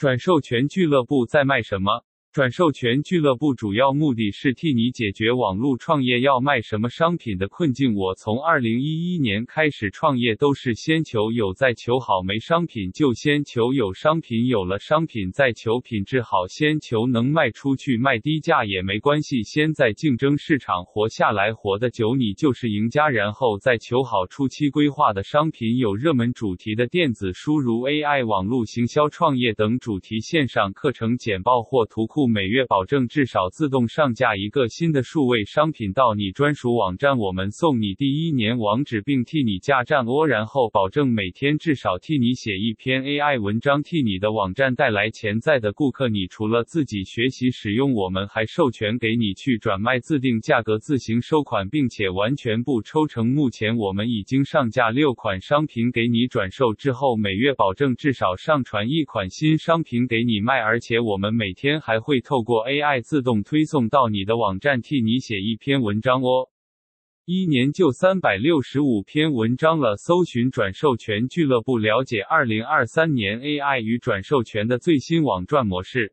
转授权俱乐部在卖什么？转授权俱乐部主要目的是替你解决网络创业要卖什么商品的困境。我从二零一一年开始创业，都是先求有，再求好。没商品就先求有商品，有了商品再求品质好。先求能卖出去，卖低价也没关系。先在竞争市场活下来，活得久，你就是赢家。然后再求好。初期规划的商品有热门主题的电子书，如 AI、网络行销、创业等主题线上课程、简报或图库。每月保证至少自动上架一个新的数位商品到你专属网站，我们送你第一年网址，并替你架站哦。然后保证每天至少替你写一篇 AI 文章，替你的网站带来潜在的顾客。你除了自己学习使用，我们还授权给你去转卖，自定价格，自行收款，并且完全不抽成。目前我们已经上架六款商品给你转售之后，每月保证至少上传一款新商品给你卖，而且我们每天还会。会透过 AI 自动推送到你的网站，替你写一篇文章哦。一年就三百六十五篇文章了，搜寻转授权俱乐部，了解二零二三年 AI 与转授权的最新网赚模式。